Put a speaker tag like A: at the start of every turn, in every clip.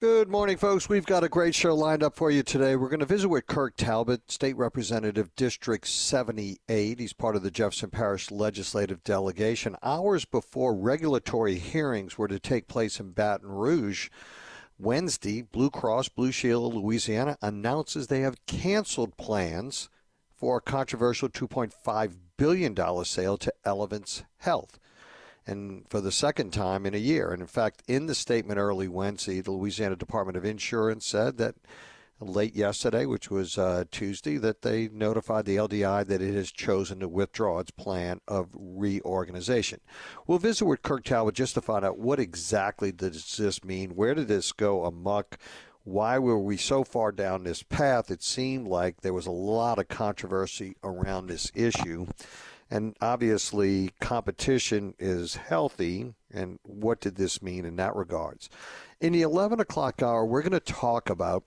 A: Good morning, folks. We've got a great show lined up for you today. We're going to visit with Kirk Talbot, State Representative District 78. He's part of the Jefferson Parish Legislative Delegation. Hours before regulatory hearings were to take place in Baton Rouge, Wednesday, Blue Cross Blue Shield of Louisiana announces they have canceled plans for a controversial $2.5 billion sale to Elevance Health and for the second time in a year. And in fact, in the statement early Wednesday, the Louisiana Department of Insurance said that late yesterday, which was uh, Tuesday, that they notified the LDI that it has chosen to withdraw its plan of reorganization. We'll visit with Kirk Talbot just to find out what exactly does this mean? Where did this go amuck? Why were we so far down this path? It seemed like there was a lot of controversy around this issue. And obviously, competition is healthy. And what did this mean in that regards? In the 11 o'clock hour, we're going to talk about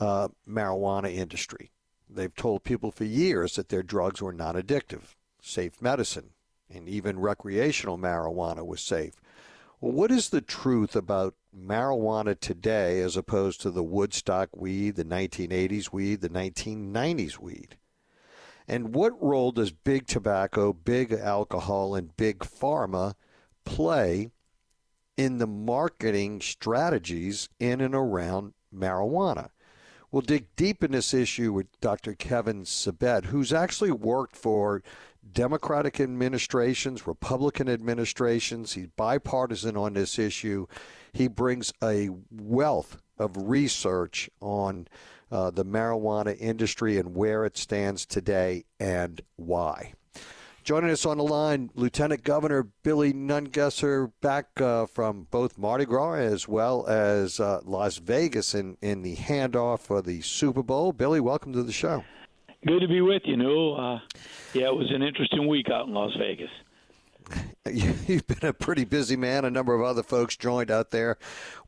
A: uh, marijuana industry. They've told people for years that their drugs were non addictive, safe medicine, and even recreational marijuana was safe. Well, what is the truth about marijuana today as opposed to the Woodstock weed, the 1980s weed, the 1990s weed? And what role does big tobacco, big alcohol, and big pharma play in the marketing strategies in and around marijuana? We'll dig deep in this issue with Dr. Kevin Sabet, who's actually worked for Democratic administrations, Republican administrations. He's bipartisan on this issue. He brings a wealth of research on uh, the marijuana industry and where it stands today and why. Joining us on the line, Lieutenant Governor Billy Nungesser, back uh, from both Mardi Gras as well as uh, Las Vegas in, in the handoff for the Super Bowl. Billy, welcome to the show.
B: Good to be with you, Newell. Uh, yeah, it was an interesting week out in Las Vegas.
A: You've been a pretty busy man. A number of other folks joined out there.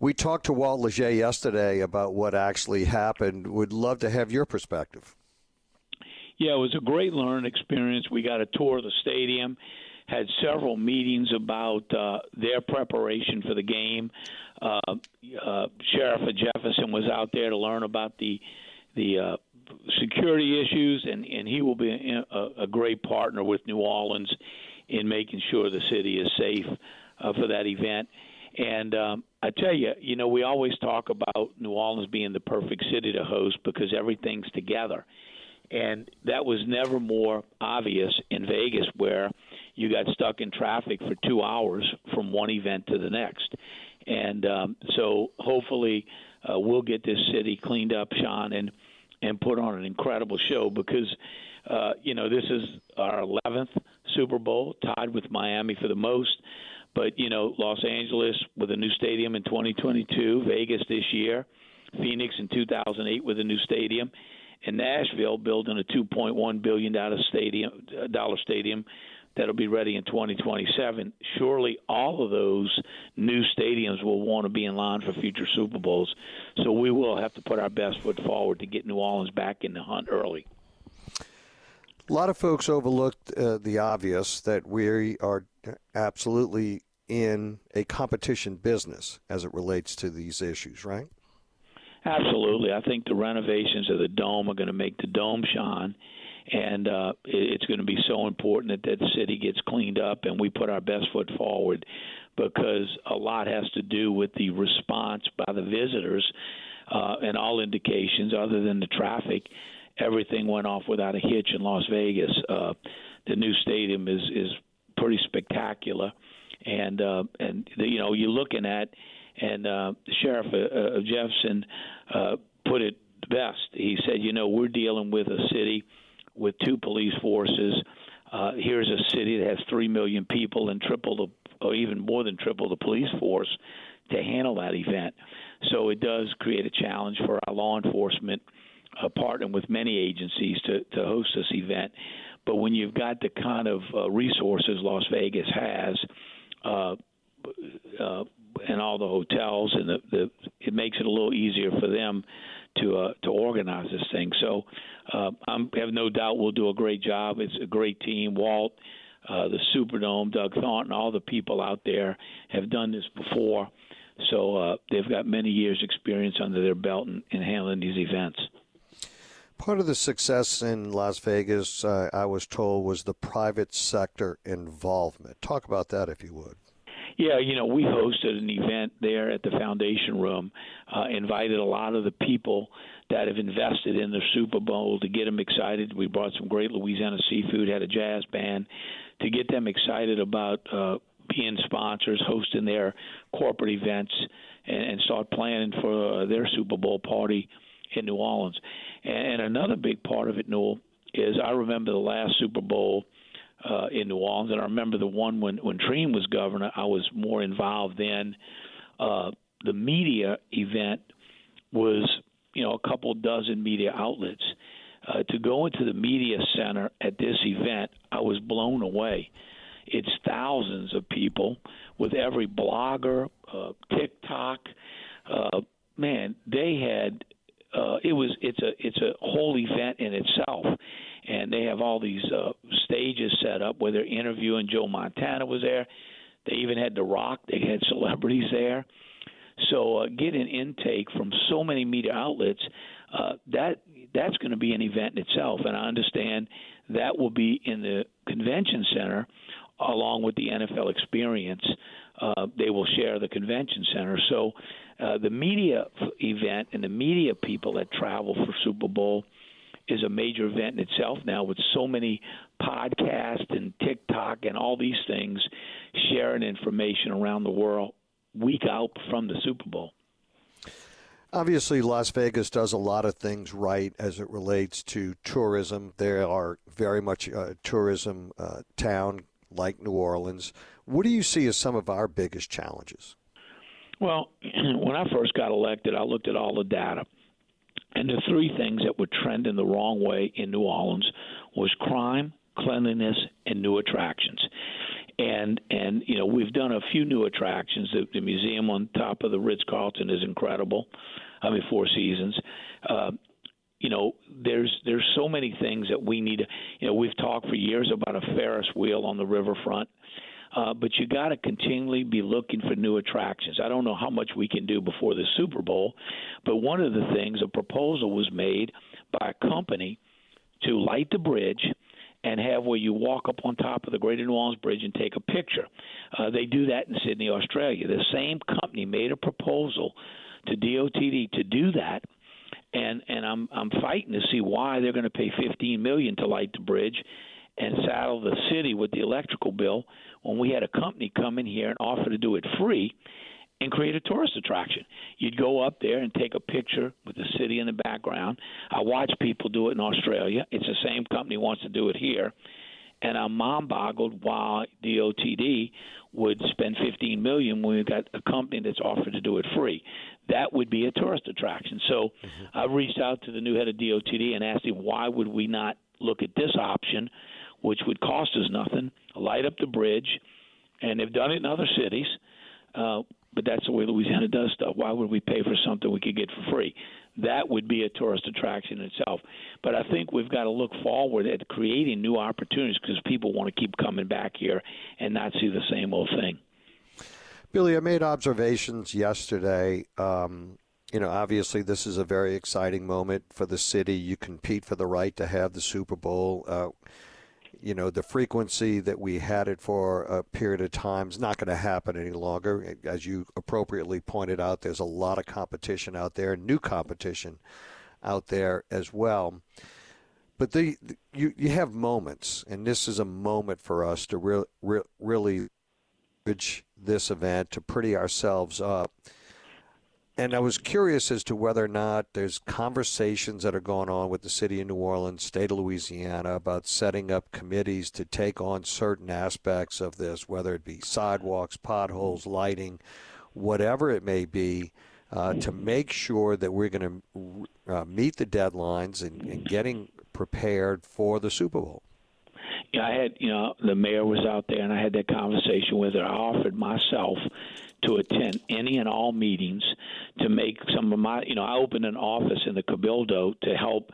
A: We talked to Walt Leger yesterday about what actually happened. Would love to have your perspective.
B: Yeah, it was a great learning experience. We got a tour of the stadium, had several meetings about uh, their preparation for the game. Uh, uh, Sheriff Jefferson was out there to learn about the the uh, security issues, and and he will be a, a great partner with New Orleans in making sure the city is safe uh, for that event. And um, I tell you, you know, we always talk about New Orleans being the perfect city to host because everything's together. And that was never more obvious in Vegas, where you got stuck in traffic for two hours from one event to the next. And um, so hopefully uh, we'll get this city cleaned up, Sean, and and put on an incredible show because uh, you know this is our 11th Super Bowl, tied with Miami for the most. But you know, Los Angeles with a new stadium in 2022, Vegas this year, Phoenix in 2008 with a new stadium, and Nashville building a 2.1 billion dollar stadium dollar stadium that'll be ready in 2027. Surely all of those new stadiums will want to be in line for future Super Bowls. So we will have to put our best foot forward to get New Orleans back in the hunt early.
A: A lot of folks overlooked uh, the obvious that we are absolutely in a competition business as it relates to these issues, right?
B: Absolutely. I think the renovations of the dome are going to make the dome shine, and uh, it's going to be so important that that city gets cleaned up and we put our best foot forward because a lot has to do with the response by the visitors uh, and all indications other than the traffic everything went off without a hitch in Las Vegas. Uh, the new stadium is is pretty spectacular, and uh, and the, you know you're looking at, and uh, sheriff uh, uh, Jefferson uh, put it best. He said, you know, we're dealing with a city with two police forces. Uh, here's a city that has three million people and triple the, or even more than triple the police force to handle that event. So it does create a challenge for our law enforcement uh, partner with many agencies to, to host this event. But when you've got the kind of uh, resources Las Vegas has, uh, uh, and all the hotels, and the, the it makes it a little easier for them to uh, to organize this thing. So uh, I have no doubt we'll do a great job. It's a great team. Walt, uh, the Superdome, Doug Thornton, all the people out there have done this before. So uh, they've got many years' experience under their belt in, in handling these events.
A: Part of the success in Las Vegas, uh, I was told, was the private sector involvement. Talk about that, if you would.
B: Yeah, you know, we hosted an event there at the Foundation Room, uh, invited a lot of the people that have invested in the Super Bowl to get them excited. We brought some great Louisiana seafood, had a jazz band to get them excited about uh, being sponsors, hosting their corporate events, and, and start planning for uh, their Super Bowl party in New Orleans. And, and another big part of it, Newell, is I remember the last Super Bowl uh, in New Orleans, and I remember the one when when Treen was governor. I was more involved then. Uh, the media event was, you know, a couple dozen media outlets. Uh, to go into the media center at this event, I was blown away. It's thousands of people with every blogger, uh, TikTok. Uh, man, they had uh, it was it's a it's a whole event in itself, and they have all these uh, stages set up where they're interviewing. Joe Montana was there. They even had The Rock. They had celebrities there. So uh, getting intake from so many media outlets, uh, that that's going to be an event in itself. And I understand that will be in the convention center along with the NFL experience. Uh, they will share the convention center. So uh, the media event and the media people that travel for Super Bowl is a major event in itself now with so many podcasts and TikTok and all these things sharing information around the world week out from the Super Bowl.
A: Obviously, Las Vegas does a lot of things right as it relates to tourism. They are very much a tourism uh, town like New Orleans. What do you see as some of our biggest challenges?
B: Well, when I first got elected, I looked at all the data. And the three things that were trending the wrong way in New Orleans was crime, cleanliness, and new attractions. And and you know we've done a few new attractions. The, the museum on top of the Ritz Carlton is incredible. I mean, Four Seasons. Uh, you know, there's there's so many things that we need to. You know, we've talked for years about a Ferris wheel on the riverfront. Uh, but you got to continually be looking for new attractions. I don't know how much we can do before the Super Bowl, but one of the things, a proposal was made by a company to light the bridge and have where you walk up on top of the Greater New Orleans Bridge and take a picture. Uh, they do that in Sydney, Australia. The same company made a proposal to DOTD to do that and and I'm I'm fighting to see why they're going to pay 15 million to light the bridge and saddle the city with the electrical bill when we had a company come in here and offer to do it free and create a tourist attraction. You'd go up there and take a picture with the city in the background. I watch people do it in Australia. It's the same company wants to do it here. And I'm mom boggled why DOTD would spend 15 million when we've got a company that's offered to do it free. That would be a tourist attraction. So mm-hmm. I reached out to the new head of DOTD and asked him why would we not look at this option which would cost us nothing, light up the bridge, and they've done it in other cities. Uh, but that's the way Louisiana does stuff. Why would we pay for something we could get for free? That would be a tourist attraction in itself. But I think we've got to look forward at creating new opportunities because people want to keep coming back here and not see the same old thing.
A: Billy, I made observations yesterday. Um, you know, obviously, this is a very exciting moment for the city. You compete for the right to have the Super Bowl. Uh, you know, the frequency that we had it for a period of time is not going to happen any longer. As you appropriately pointed out, there's a lot of competition out there, new competition out there as well. but the, you you have moments, and this is a moment for us to re- re- really bridge this event to pretty ourselves up. And I was curious as to whether or not there's conversations that are going on with the city of New Orleans, state of Louisiana, about setting up committees to take on certain aspects of this, whether it be sidewalks, potholes, lighting, whatever it may be, uh, to make sure that we're going to uh, meet the deadlines and, and getting prepared for the Super Bowl.
B: Yeah, I had, you know, the mayor was out there, and I had that conversation with her. I offered myself to attend any and all meetings to make some of my, you know, I opened an office in the Cabildo to help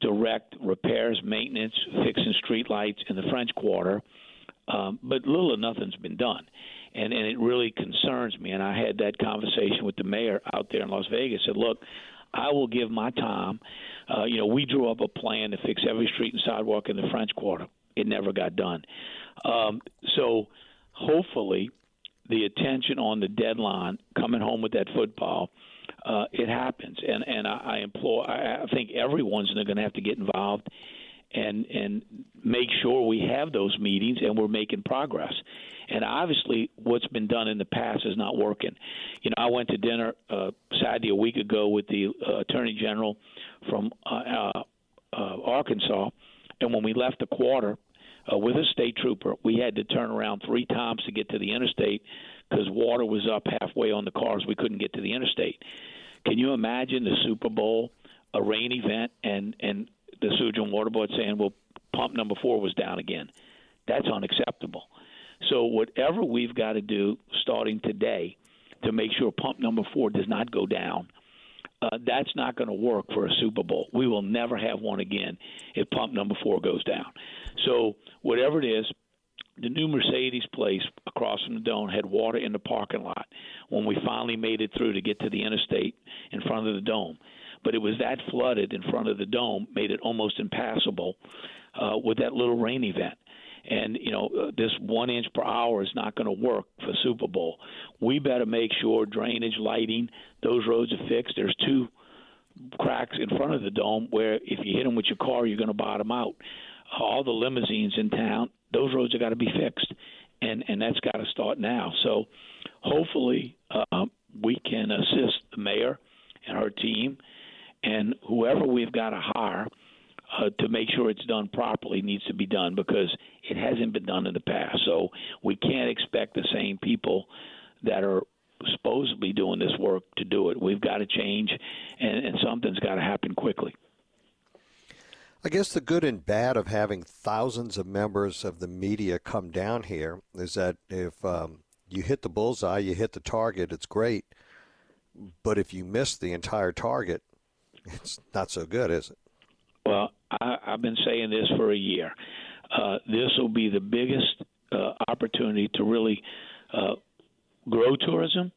B: direct repairs, maintenance, fixing street lights in the French Quarter. Um, but little or nothing's been done. And, and it really concerns me. And I had that conversation with the mayor out there in Las Vegas. Said, look, I will give my time. Uh, you know, we drew up a plan to fix every street and sidewalk in the French Quarter. It never got done. Um, so hopefully the attention on the deadline, coming home with that football, uh, it happens. And and I, I implore, I, I think everyone's going to have to get involved and and make sure we have those meetings and we're making progress. And obviously, what's been done in the past is not working. You know, I went to dinner uh, Saturday a week ago with the uh, Attorney General from uh, uh, uh, Arkansas, and when we left the quarter, uh, with a state trooper. We had to turn around three times to get to the interstate because water was up halfway on the cars. We couldn't get to the interstate. Can you imagine the Super Bowl, a rain event, and and the Sewage and Water Board saying, "Well, pump number four was down again." That's unacceptable. So whatever we've got to do starting today to make sure pump number four does not go down uh, that's not going to work for a Super Bowl. We will never have one again if pump number four goes down. So, whatever it is, the new Mercedes place across from the dome had water in the parking lot when we finally made it through to get to the interstate in front of the dome. But it was that flooded in front of the dome, made it almost impassable uh, with that little rain event and you know uh, this one inch per hour is not going to work for Super Bowl. We better make sure drainage, lighting, those roads are fixed. There's two cracks in front of the dome where if you hit them with your car, you're going to bottom out. All the limousines in town, those roads have got to be fixed, and and that's got to start now. So hopefully uh, we can assist the mayor and her team and whoever we've got to hire uh, to make sure it's done properly needs to be done because it hasn't been done in the past. So we can't expect the same people that are supposedly doing this work to do it. We've got to change, and, and something's got to happen quickly.
A: I guess the good and bad of having thousands of members of the media come down here is that if um, you hit the bullseye, you hit the target, it's great. But if you miss the entire target, it's not so good, is it?
B: Well, I, I've been saying this for a year. Uh, this will be the biggest uh, opportunity to really uh, grow tourism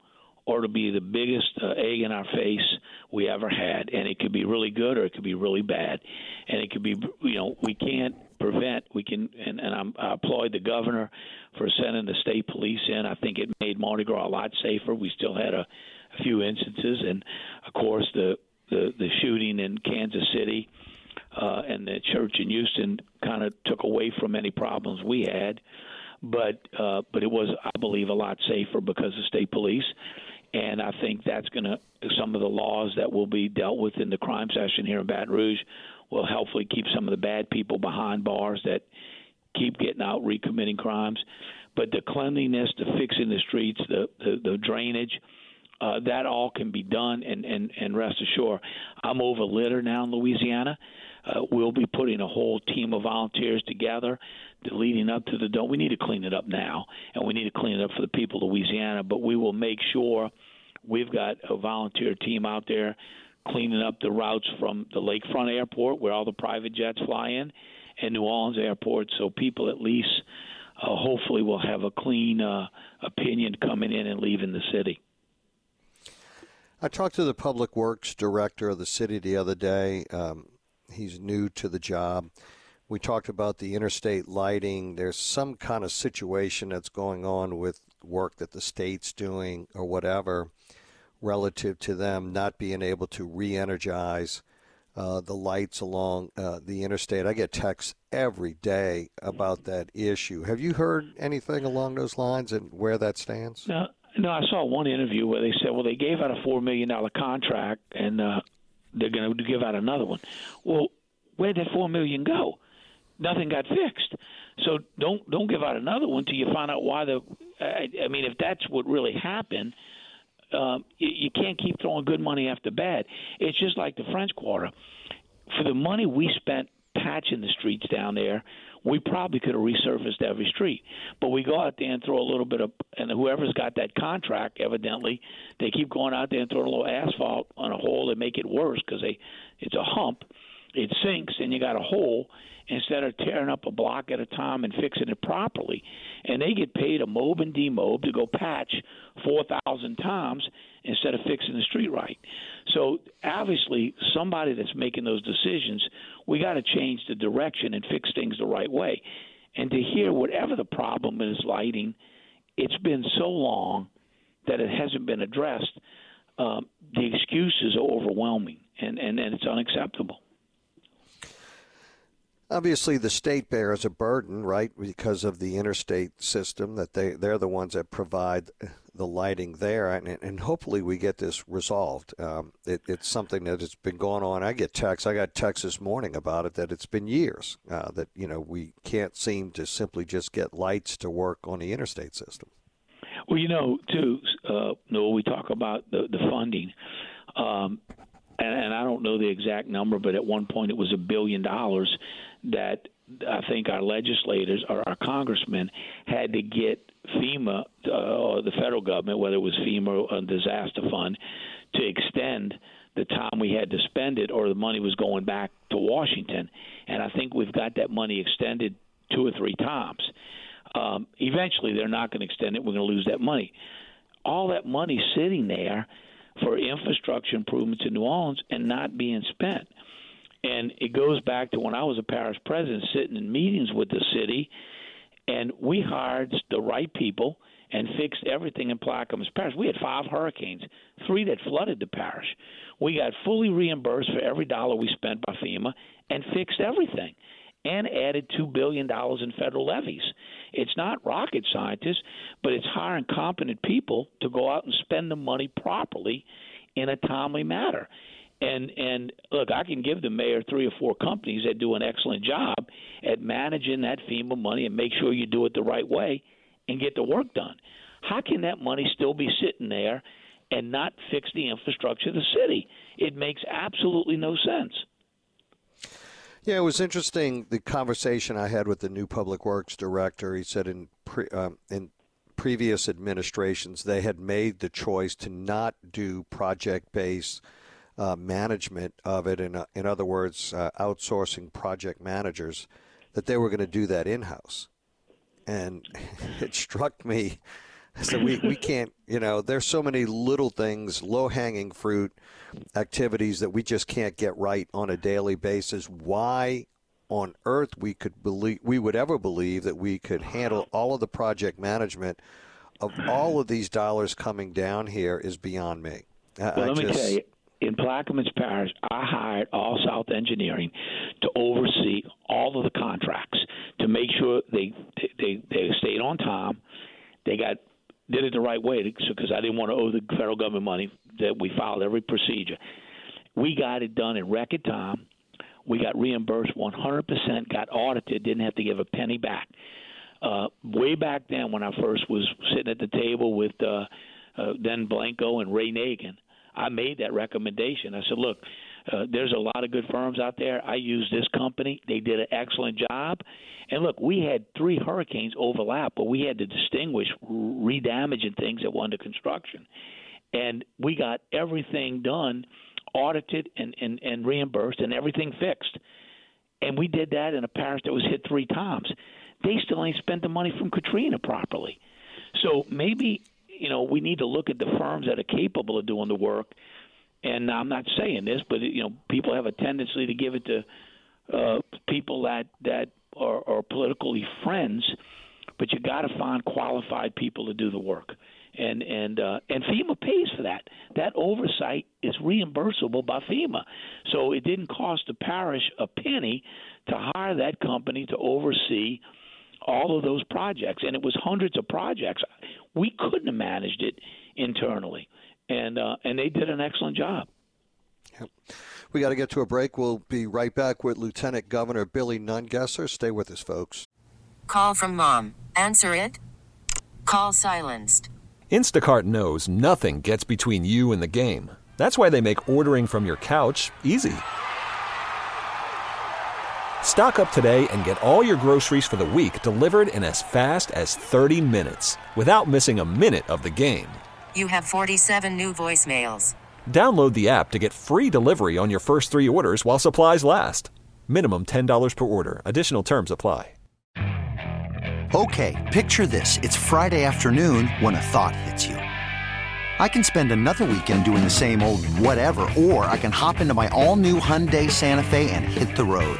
B: or to be the biggest uh, egg in our face we ever had. And it could be really good or it could be really bad. And it could be, you know, we can't prevent, we can, and, and I'm, I applaud the governor for sending the state police in. I think it made Mardi Gras a lot safer. We still had a, a few instances. And, of course, the, the, the shooting in Kansas City uh, and the church in Houston kind of took away from any problems we had. But uh, but it was, I believe, a lot safer because of state police, and I think that's going to some of the laws that will be dealt with in the crime session here in Baton Rouge will hopefully keep some of the bad people behind bars that keep getting out recommitting crimes. But the cleanliness, the fixing the streets, the the, the drainage. Uh, that all can be done, and, and, and rest assured, I'm over litter now in Louisiana. Uh, we'll be putting a whole team of volunteers together to leading up to the dome. We need to clean it up now, and we need to clean it up for the people of Louisiana. But we will make sure we've got a volunteer team out there cleaning up the routes from the Lakefront Airport, where all the private jets fly in, and New Orleans Airport, so people at least uh, hopefully will have a clean uh, opinion coming in and leaving the city.
A: I talked to the public works director of the city the other day. Um, He's new to the job. We talked about the interstate lighting. There's some kind of situation that's going on with work that the state's doing or whatever relative to them not being able to re energize uh, the lights along uh, the interstate. I get texts every day about that issue. Have you heard anything along those lines and where that stands?
B: No, no. I saw one interview where they said, well, they gave out a four million dollar contract and uh, they're going to give out another one. Well, where'd that four million go? Nothing got fixed. So don't don't give out another one till you find out why the. I, I mean, if that's what really happened um, you, you can't keep throwing good money after bad. It's just like the French Quarter. For the money we spent patching the streets down there, we probably could have resurfaced every street. But we go out there and throw a little bit of, and whoever's got that contract, evidently, they keep going out there and throwing a little asphalt on a hole and make it worse because they, it's a hump. It sinks and you got a hole instead of tearing up a block at a time and fixing it properly. And they get paid a mob and demob to go patch 4,000 times instead of fixing the street right. So obviously, somebody that's making those decisions, we got to change the direction and fix things the right way. And to hear whatever the problem is lighting, it's been so long that it hasn't been addressed. Um, the excuses are overwhelming, and, and, and it's unacceptable.
A: Obviously, the state bears a burden, right, because of the interstate system that they they're the ones that provide the lighting there, and, and hopefully we get this resolved. Um, it, it's something that has been going on. I get texts. I got texts this morning about it that it's been years uh, that you know we can't seem to simply just get lights to work on the interstate system.
B: Well, you know, too, uh, we talk about the the funding. Um, and, and I don't know the exact number, but at one point it was a billion dollars that I think our legislators or our congressmen had to get FEMA uh, or the federal government, whether it was FEMA or a disaster fund, to extend the time we had to spend it, or the money was going back to Washington. And I think we've got that money extended two or three times. Um, eventually, they're not going to extend it. We're going to lose that money. All that money sitting there for infrastructure improvements in New Orleans and not being spent. And it goes back to when I was a parish president sitting in meetings with the city, and we hired the right people and fixed everything in Plaquemines Parish. We had five hurricanes, three that flooded the parish. We got fully reimbursed for every dollar we spent by FEMA and fixed everything and added $2 billion in federal levees. It's not rocket scientists, but it's hiring competent people to go out and spend the money properly in a timely manner. And and look, I can give the mayor three or four companies that do an excellent job at managing that FEMA money and make sure you do it the right way and get the work done. How can that money still be sitting there and not fix the infrastructure of the city? It makes absolutely no sense.
A: Yeah, it was interesting the conversation I had with the new public works director. He said in pre, um, in previous administrations they had made the choice to not do project based uh, management of it. In, uh, in other words, uh, outsourcing project managers, that they were going to do that in house. And it struck me. So we, we can't, you know, there's so many little things, low hanging fruit activities that we just can't get right on a daily basis. Why on earth we could believe we would ever believe that we could handle all of the project management of all of these dollars coming down here is beyond me.
B: Well, I let just, me tell you, in Plaquemines Parish, I hired All South Engineering to oversee all of the contracts to make sure they they they stayed on time. They got did it the right way because I didn't want to owe the federal government money. That we followed every procedure. We got it done in record time. We got reimbursed 100%. Got audited. Didn't have to give a penny back. Uh, way back then, when I first was sitting at the table with uh, uh, then Blanco and Ray Nagin, I made that recommendation. I said, look, uh, there's a lot of good firms out there. I use this company. They did an excellent job. And look, we had three hurricanes overlap, but we had to distinguish redamaging things that were under construction. And we got everything done, audited and, and, and reimbursed, and everything fixed. And we did that in a parish that was hit three times. They still ain't spent the money from Katrina properly. So maybe you know, we need to look at the firms that are capable of doing the work. And I'm not saying this, but you know, people have a tendency to give it to uh, people that that are, are politically friends. But you got to find qualified people to do the work. and and uh, and FEMA pays for that. That oversight is reimbursable by FEMA, so it didn't cost the parish a penny to hire that company to oversee all of those projects, and it was hundreds of projects. We couldn't have managed it internally, and uh, and they did an excellent job.
A: Yep. We got to get to a break. We'll be right back with Lieutenant Governor Billy Nungesser. Stay with us, folks.
C: Call from mom. Answer it. Call silenced.
D: Instacart knows nothing gets between you and the game. That's why they make ordering from your couch easy. Stock up today and get all your groceries for the week delivered in as fast as 30 minutes without missing a minute of the game.
C: You have 47 new voicemails.
D: Download the app to get free delivery on your first three orders while supplies last. Minimum $10 per order. Additional terms apply.
E: Okay, picture this. It's Friday afternoon when a thought hits you. I can spend another weekend doing the same old whatever, or I can hop into my all new Hyundai Santa Fe and hit the road.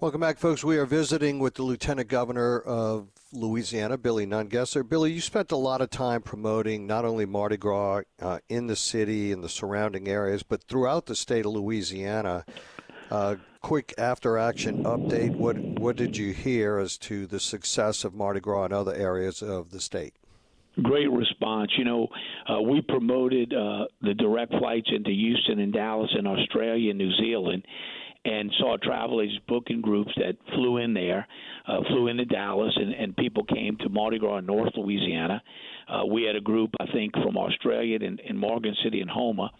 A: Welcome back, folks. We are visiting with the Lieutenant Governor of Louisiana, Billy Nungesser. Billy, you spent a lot of time promoting not only Mardi Gras uh, in the city and the surrounding areas, but throughout the state of Louisiana. Uh, quick after action update. What what did you hear as to the success of Mardi Gras in other areas of the state?
B: Great response. You know, uh, we promoted uh, the direct flights into Houston and Dallas and Australia and New Zealand and saw travel agents booking groups that flew in there, uh, flew into Dallas, and, and people came to Mardi Gras in North Louisiana. Uh, we had a group, I think, from Australia in, in Morgan City and Houma.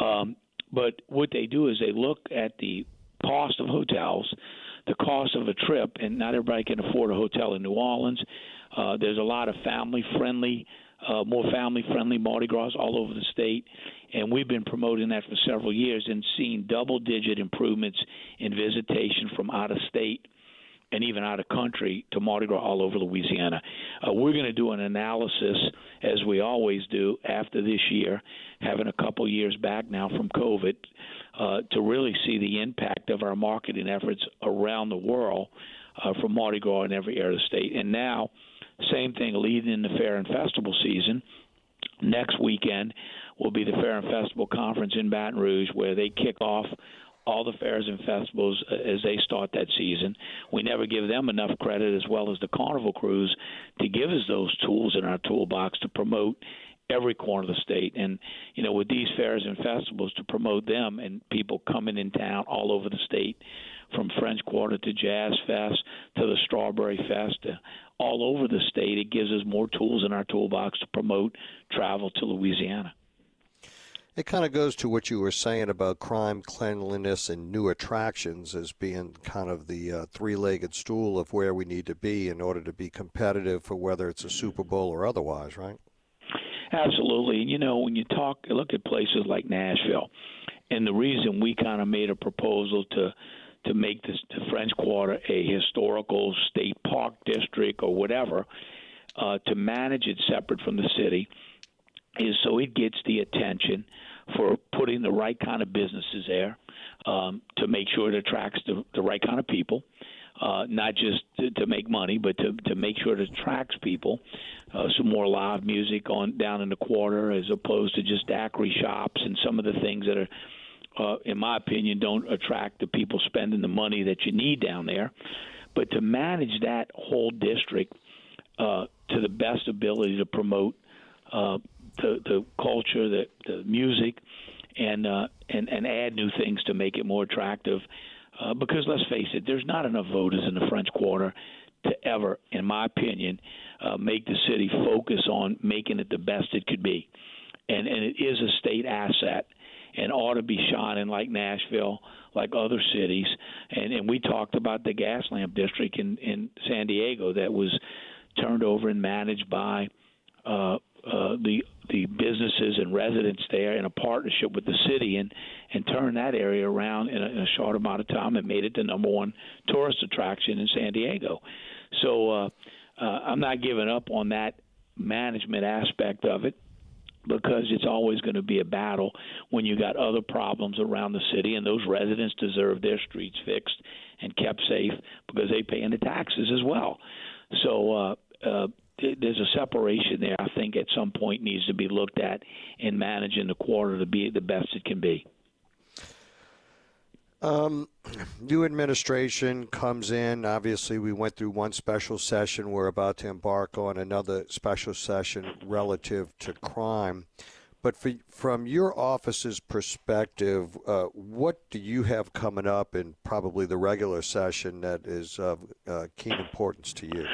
B: Um, but what they do is they look at the cost of hotels, the cost of a trip, and not everybody can afford a hotel in New Orleans. Uh, there's a lot of family friendly, uh, more family friendly Mardi Gras all over the state, and we've been promoting that for several years and seeing double digit improvements in visitation from out of state and even out of country to Mardi Gras all over Louisiana. Uh, we're going to do an analysis, as we always do, after this year, having a couple years back now from COVID, uh, to really see the impact of our marketing efforts around the world uh, from Mardi Gras in every area of the state. And now, same thing leading in the fair and festival season. Next weekend will be the Fair and Festival Conference in Baton Rouge, where they kick off all the fairs and festivals uh, as they start that season. We never give them enough credit, as well as the carnival crews, to give us those tools in our toolbox to promote every corner of the state. And you know, with these fairs and festivals, to promote them and people coming in town all over the state, from French Quarter to Jazz Fest to the Strawberry Fest, to all over the state, it gives us more tools in our toolbox to promote travel to Louisiana.
A: It kind of goes to what you were saying about crime, cleanliness, and new attractions as being kind of the uh, three legged stool of where we need to be in order to be competitive for whether it's a Super Bowl or otherwise, right?
B: Absolutely. And, you know, when you talk, look at places like Nashville, and the reason we kind of made a proposal to to make this the French Quarter a historical state park district or whatever, uh, to manage it separate from the city, is so it gets the attention for putting the right kind of businesses there um, to make sure it attracts the, the right kind of people. Uh, not just to, to make money, but to to make sure it attracts people. Uh, some more live music on down in the quarter, as opposed to just daiquiri shops and some of the things that are, uh, in my opinion, don't attract the people spending the money that you need down there. But to manage that whole district uh, to the best ability to promote uh, the the culture, the the music, and uh, and and add new things to make it more attractive. Uh, because let's face it, there's not enough voters in the French Quarter to ever, in my opinion, uh, make the city focus on making it the best it could be. And, and it is a state asset and ought to be shining like Nashville, like other cities. And, and we talked about the gas lamp district in, in San Diego that was turned over and managed by uh, uh, the the businesses and residents there in a partnership with the city and and turned that area around in a, in a short amount of time and made it the number one tourist attraction in San Diego. So uh, uh, I'm not giving up on that management aspect of it because it's always going to be a battle when you got other problems around the city and those residents deserve their streets fixed and kept safe because they pay into taxes as well. So uh, uh, there's a separation there. I think at some point needs to be looked at in managing the quarter to be the best it can be.
A: Um, new administration comes in. Obviously, we went through one special session. We're about to embark on another special session relative to crime. But for, from your office's perspective, uh, what do you have coming up in probably the regular session that is of uh, keen importance to you?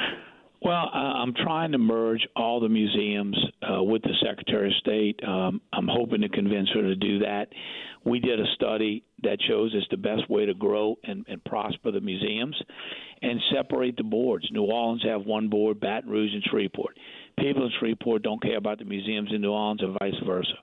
B: Well, I'm trying to merge all the museums uh, with the Secretary of State. Um, I'm hoping to convince her to do that. We did a study that shows it's the best way to grow and, and prosper the museums and separate the boards. New Orleans have one board, Baton Rouge and Shreveport. People in Shreveport don't care about the museums in New Orleans and vice versa.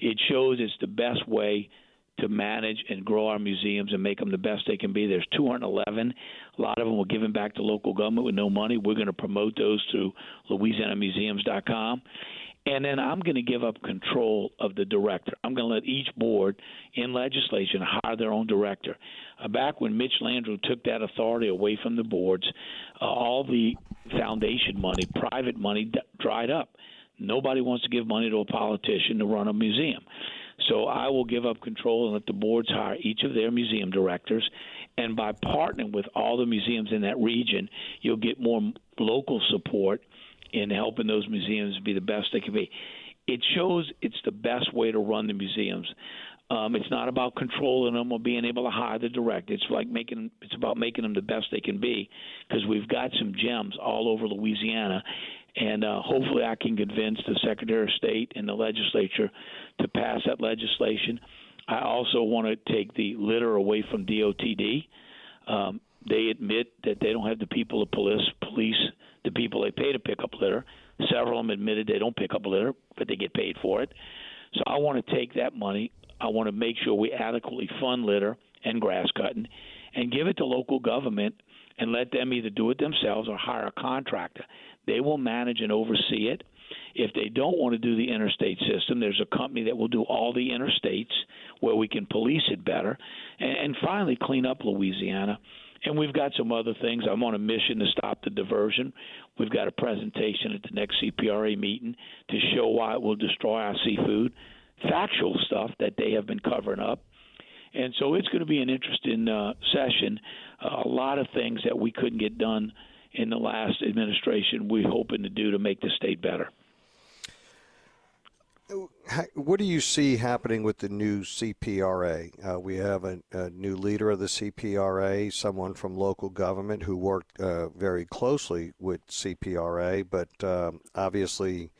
B: It shows it's the best way – to manage and grow our museums and make them the best they can be. There's 211. A lot of them were given back to local government with no money. We're going to promote those through LouisianaMuseums.com. And then I'm going to give up control of the director. I'm going to let each board in legislation hire their own director. Uh, back when Mitch Landrieu took that authority away from the boards, uh, all the foundation money, private money, d- dried up. Nobody wants to give money to a politician to run a museum. So I will give up control and let the boards hire each of their museum directors. And by partnering with all the museums in that region, you'll get more local support in helping those museums be the best they can be. It shows it's the best way to run the museums. Um, it's not about controlling them or being able to hire the director. It's like making it's about making them the best they can be because we've got some gems all over Louisiana, and uh, hopefully I can convince the Secretary of State and the legislature to pass that legislation. I also want to take the litter away from DOTD. Um, they admit that they don't have the people to police, police the people they pay to pick up litter. Several of them admitted they don't pick up litter, but they get paid for it. So I want to take that money. I want to make sure we adequately fund litter and grass cutting and give it to local government and let them either do it themselves or hire a contractor. They will manage and oversee it. If they don't want to do the interstate system, there's a company that will do all the interstates where we can police it better and, and finally clean up Louisiana. And we've got some other things. I'm on a mission to stop the diversion. We've got a presentation at the next CPRA meeting to show why it will destroy our seafood, factual stuff that they have been covering up. And so it's going to be an interesting uh, session. A lot of things that we couldn't get done in the last administration we're hoping to do to make the state better.
A: What do you see happening with the new CPRA? Uh, we have a, a, new leader of the CPRA, someone from local government who worked uh, very closely with CPRA, but um, obviously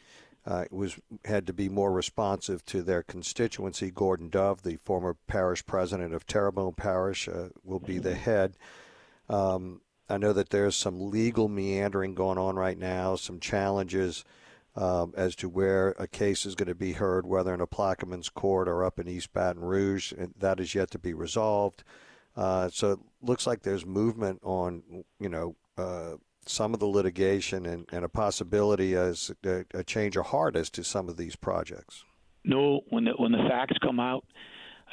A: uh, was had to be more responsive to their constituency. Gordon Dove, the former parish president of Terrebonne Parish, uh, will be the head. Um, I know that there's some legal meandering going on right now, some challenges um, as to where a case is going to be heard, whether in a Plaquemines court or up in East Baton Rouge. That is yet to be resolved. Uh, so it looks like there's movement on, you know, uh, some of the litigation and, and a possibility as a, a, change of heart as to some of these projects.
B: No, when the, when the facts come out,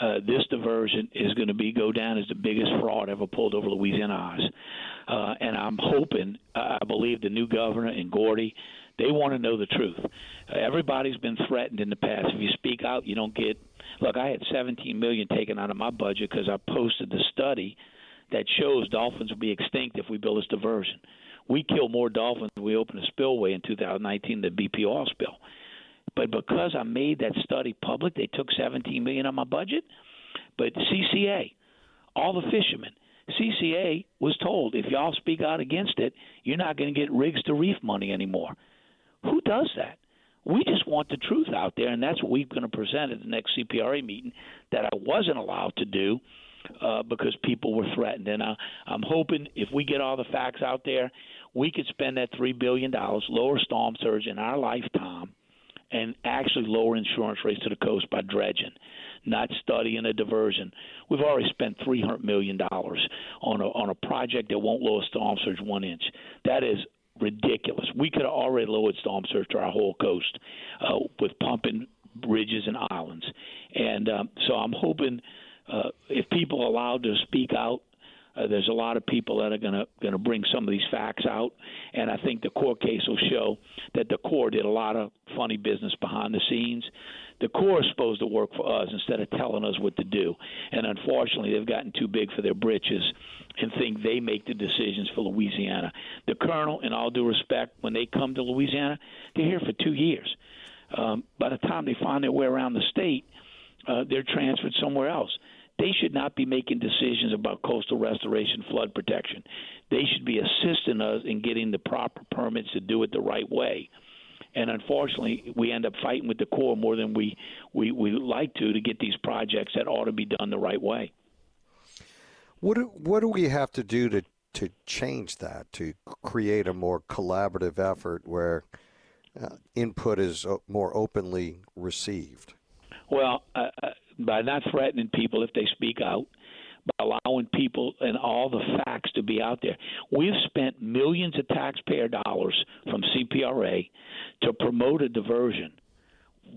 B: uh, this diversion is going to be go down as the biggest fraud ever pulled over Louisiana eyes. Uh, and I'm hoping, I believe the new governor and Gordy, they want to know the truth. Uh, everybody's been threatened in the past. If you speak out, you don't get. Look, I had 17 million taken out of my budget because I posted the study that shows dolphins will be extinct if we build this diversion. We kill more dolphins than we open a spillway in 2019 than BP oil spill. But because I made that study public, they took 17 million on my budget. But CCA, all the fishermen, CCA was told if y'all speak out against it, you're not going to get rigs to reef money anymore. Who does that? We just want the truth out there, and that's what we're going to present at the next CPRA meeting that I wasn't allowed to do uh, because people were threatened. And I, I'm hoping if we get all the facts out there, we could spend that $3 billion, lower storm surge in our lifetime, and actually lower insurance rates to the coast by dredging not studying a diversion. We've already spent three hundred million dollars on a on a project that won't lower storm surge one inch. That is ridiculous. We could have already lowered storm surge to our whole coast uh, with pumping bridges and islands, and um, so I'm hoping uh, if people are allowed to speak out. Uh, there's a lot of people that are going to going to bring some of these facts out, and I think the court case will show that the court did a lot of funny business behind the scenes the Corps is supposed to work for us instead of telling us what to do. And unfortunately, they've gotten too big for their britches and think they make the decisions for Louisiana. The Colonel, in all due respect, when they come to Louisiana, they're here for two years. Um, by the time they find their way around the state, uh, they're transferred somewhere else. They should not be making decisions about coastal restoration, flood protection. They should be assisting us in getting the proper permits to do it the right way and unfortunately, we end up fighting with the Corps more than we we we like to to get these projects that ought to be done the right way.
A: What do, what do we have to do to to change that to create a more collaborative effort where uh, input is more openly received?
B: Well, uh, uh, by not threatening people if they speak out, by allowing people and all the facts to be out there. We've spent millions of taxpayer dollars from CPRA to promote a diversion.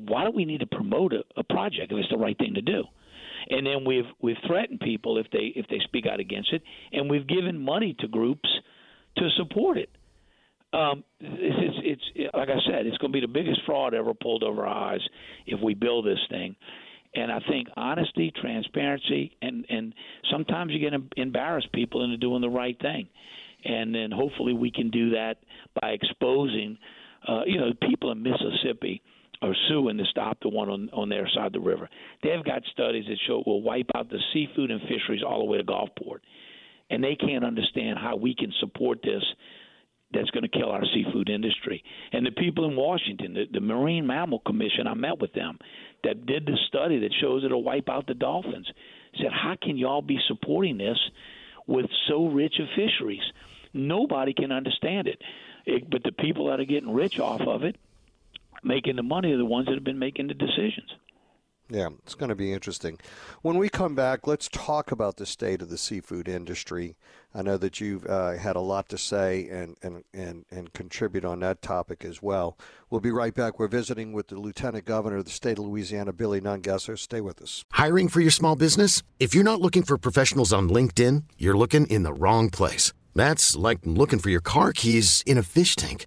B: Why do we need to promote a, a project if it's the right thing to do? And then we've we've threatened people if they if they speak out against it, and we've given money to groups to support it. Um, it's, it's, it's like I said, it's going to be the biggest fraud ever pulled over our eyes if we build this thing. And I think honesty, transparency, and and sometimes you get to embarrass people into doing the right thing, and then hopefully we can do that by exposing, uh, you know, people in Mississippi are suing to stop the one on on their side of the river. They've got studies that show it will wipe out the seafood and fisheries all the way to Gulfport, and they can't understand how we can support this that's going to kill our seafood industry. And the people in Washington, the, the Marine Mammal Commission, I met with them that did the study that shows it'll wipe out the dolphins. Said, how can y'all be supporting this with so rich of fisheries? Nobody can understand it. it but the people that are getting rich off of it, making the money, are the ones that have been making the decisions.
A: Yeah, it's going to be interesting. When we come back, let's talk about the state of the seafood industry. I know that you've uh, had a lot to say and, and, and, and contribute on that topic as well. We'll be right back. We're visiting with the Lieutenant Governor of the state of Louisiana, Billy Nungesser. Stay with us.
F: Hiring for your small business? If you're not looking for professionals on LinkedIn, you're looking in the wrong place. That's like looking for your car keys in a fish tank.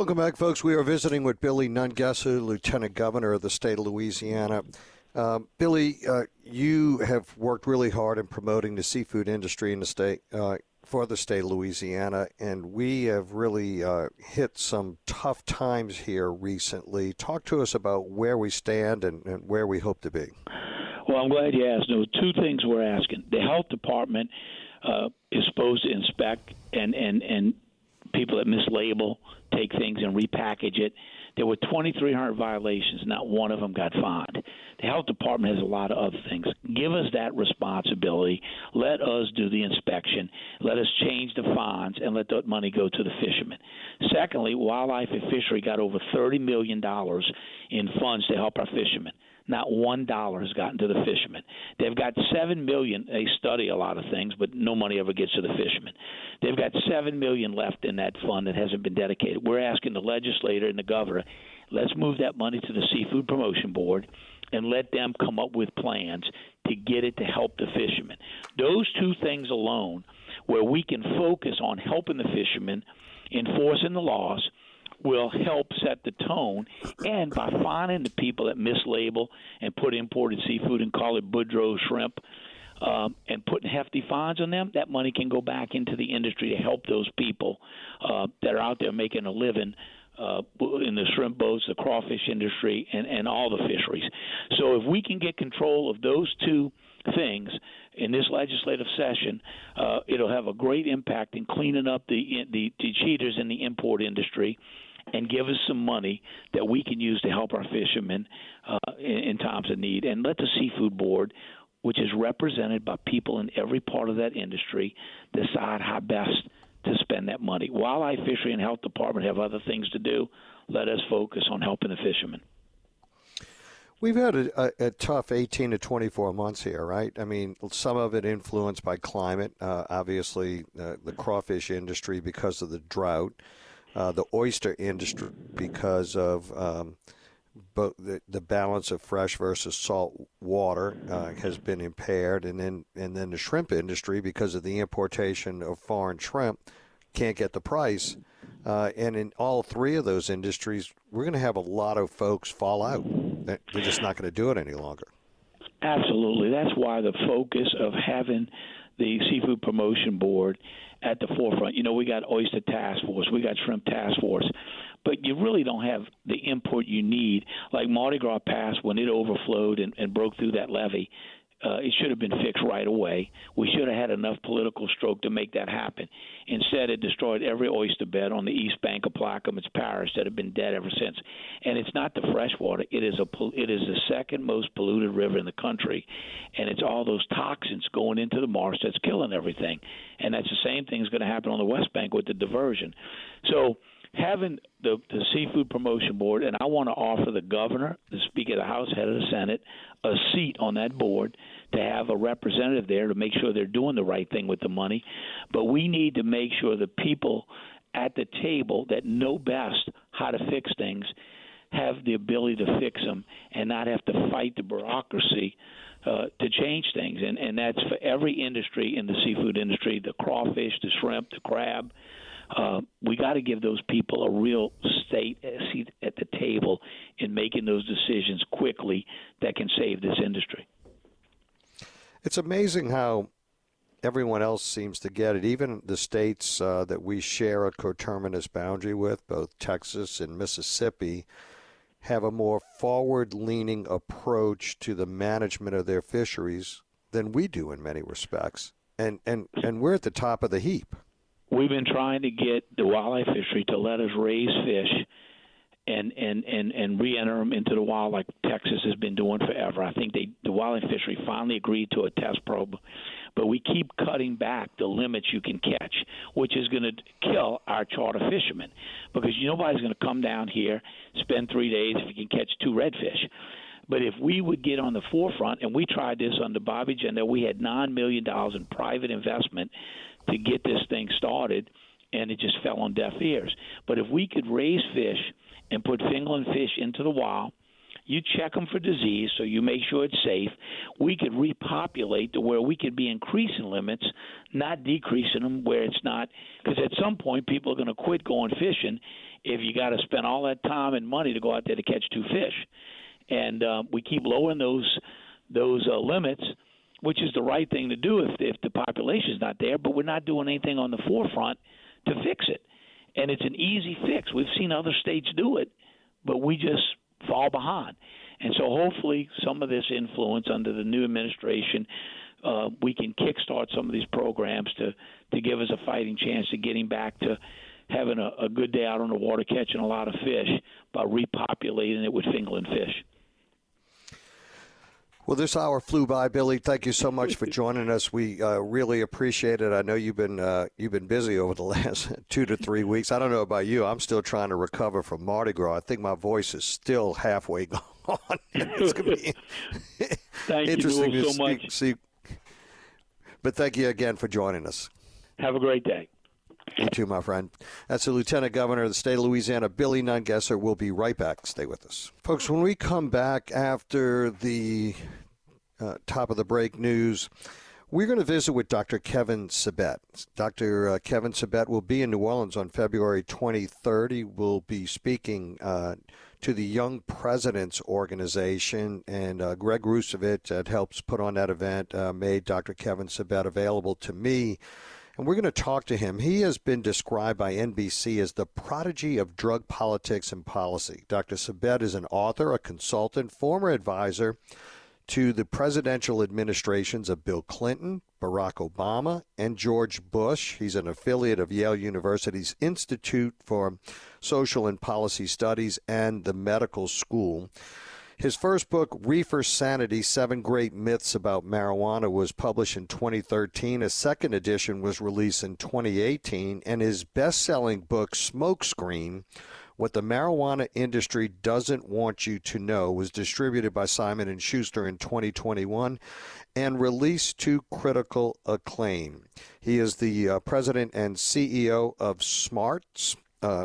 A: Welcome back, folks. We are visiting with Billy Nungesser, Lieutenant Governor of the state of Louisiana. Uh, Billy, uh, you have worked really hard in promoting the seafood industry in the state uh, for the state of Louisiana, and we have really uh, hit some tough times here recently. Talk to us about where we stand and, and where we hope to be.
B: Well, I'm glad you asked. There two things we're asking. The health department uh, is supposed to inspect and and and people that mislabel take things and repackage it. There were 2,300 violations. Not one of them got fined. The health department has a lot of other things. Give us that responsibility. Let us do the inspection. Let us change the fines and let that money go to the fishermen. Secondly, wildlife and fishery got over $30 million in funds to help our fishermen. Not one dollar has gotten to the fishermen. They've got seven million. They study a lot of things, but no money ever gets to the fishermen. They've got seven million left in that fund that hasn't been dedicated. We're asking the legislator and the governor, let's move that money to the Seafood Promotion Board and let them come up with plans to get it to help the fishermen. Those two things alone, where we can focus on helping the fishermen, enforcing the laws, will help set the tone. And by finding the people that mislabel and put imported seafood and call it Boudreaux shrimp, um, and putting hefty fines on them, that money can go back into the industry to help those people uh, that are out there making a living uh, in the shrimp boats, the crawfish industry, and, and all the fisheries. So if we can get control of those two things in this legislative session, uh, it'll have a great impact in cleaning up the, the the cheaters in the import industry. And give us some money that we can use to help our fishermen uh, in, in times of need, and let the seafood board, which is represented by people in every part of that industry, decide how best to spend that money. Wildlife, Fishery, and Health Department have other things to do. Let us focus on helping the fishermen.
A: We've had a, a, a, tough 18 to 24 months here, right? I mean, some of it influenced by climate. Uh, obviously, uh, the crawfish industry because of the drought, uh, the oyster industry because of um, both the, the balance of fresh versus salt water uh, has been impaired, and then and then the shrimp industry because of the importation of foreign shrimp can't get the price. Uh, and in all three of those industries, we're going to have a lot of folks fall out. They're just not going to do it any longer.
B: Absolutely. That's why the focus of having the Seafood Promotion Board at the forefront. You know, we got Oyster Task Force, we got Shrimp Task Force, but you really don't have the import you need. Like Mardi Gras Pass, when it overflowed and, and broke through that levee, uh, it should have been fixed right away. We should have had enough political stroke to make that happen. Instead, it destroyed every oyster bed on the east bank of Plaquemines Parish that have been dead ever since. And it's not the freshwater; it is a it is the second most polluted river in the country, and it's all those toxins going into the marsh that's killing everything. And that's the same thing is going to happen on the west bank with the diversion. So having the, the seafood promotion board, and I want to offer the governor, the Speaker of the House, head of the Senate, a seat on that board to have a representative there to make sure they're doing the right thing with the money. But we need to make sure the people at the table that know best how to fix things have the ability to fix them and not have to fight the bureaucracy uh, to change things. And and that's for every industry in the seafood industry: the crawfish, the shrimp, the crab. Uh, we got to give those people a real state seat at the table in making those decisions quickly that can save this industry.
A: It's amazing how everyone else seems to get it. Even the states uh, that we share a coterminous boundary with, both Texas and Mississippi, have a more forward leaning approach to the management of their fisheries than we do in many respects. And, and, and we're at the top of the heap
B: we've been trying to get the wildlife fishery to let us raise fish and and and and re-enter them into the wild like Texas has been doing forever. I think they the wildlife fishery finally agreed to a test probe, but we keep cutting back the limits you can catch, which is going to kill our charter fishermen because nobody's going to come down here spend three days if you can catch two redfish. But if we would get on the forefront, and we tried this under Bobby Jindal, we had nine million dollars in private investment to get this thing started, and it just fell on deaf ears. But if we could raise fish and put fingerling fish into the wild, you check them for disease so you make sure it's safe. We could repopulate to where we could be increasing limits, not decreasing them where it's not. Because at some point, people are going to quit going fishing if you got to spend all that time and money to go out there to catch two fish. And uh, we keep lowering those those uh, limits which is the right thing to do if if the population is not there. But we're not doing anything on the forefront to fix it, and it's an easy fix. We've seen other states do it, but we just fall behind. And so hopefully some of this influence under the new administration, uh, we can kickstart some of these programs to to give us a fighting chance to getting back to having a, a good day out on the water catching a lot of fish by repopulating it with fingerling fish.
A: Well, this hour flew by, Billy. Thank you so much for joining us. We uh, really appreciate it. I know you've been uh, you've been busy over the last two to three weeks. I don't know about you. I'm still trying to recover from Mardi Gras. I think my voice is still halfway gone. it's going to be
B: thank
A: interesting
B: you
A: to
B: so
A: see,
B: much.
A: see. But thank you again for joining us.
B: Have a great day.
A: You too, my friend. That's the Lieutenant Governor of the state of Louisiana, Billy Nungesser. We'll be right back. Stay with us. Folks, when we come back after the uh, top of the break news, we're going to visit with Dr. Kevin Sabet. Dr. Uh, Kevin Sabet will be in New Orleans on February 23rd. He will be speaking uh, to the Young Presidents Organization, and uh, Greg Rusovich, that helps put on that event, uh, made Dr. Kevin Sabet available to me and we're going to talk to him. He has been described by NBC as the prodigy of drug politics and policy. Dr. Sabet is an author, a consultant, former advisor to the presidential administrations of Bill Clinton, Barack Obama, and George Bush. He's an affiliate of Yale University's Institute for Social and Policy Studies and the Medical School. His first book, Reefer Sanity Seven Great Myths About Marijuana, was published in 2013. A second edition was released in 2018. And his best selling book, Smokescreen What the Marijuana Industry Doesn't Want You to Know, was distributed by Simon & Schuster in 2021 and released to critical acclaim. He is the uh, president and CEO of Smarts. Uh,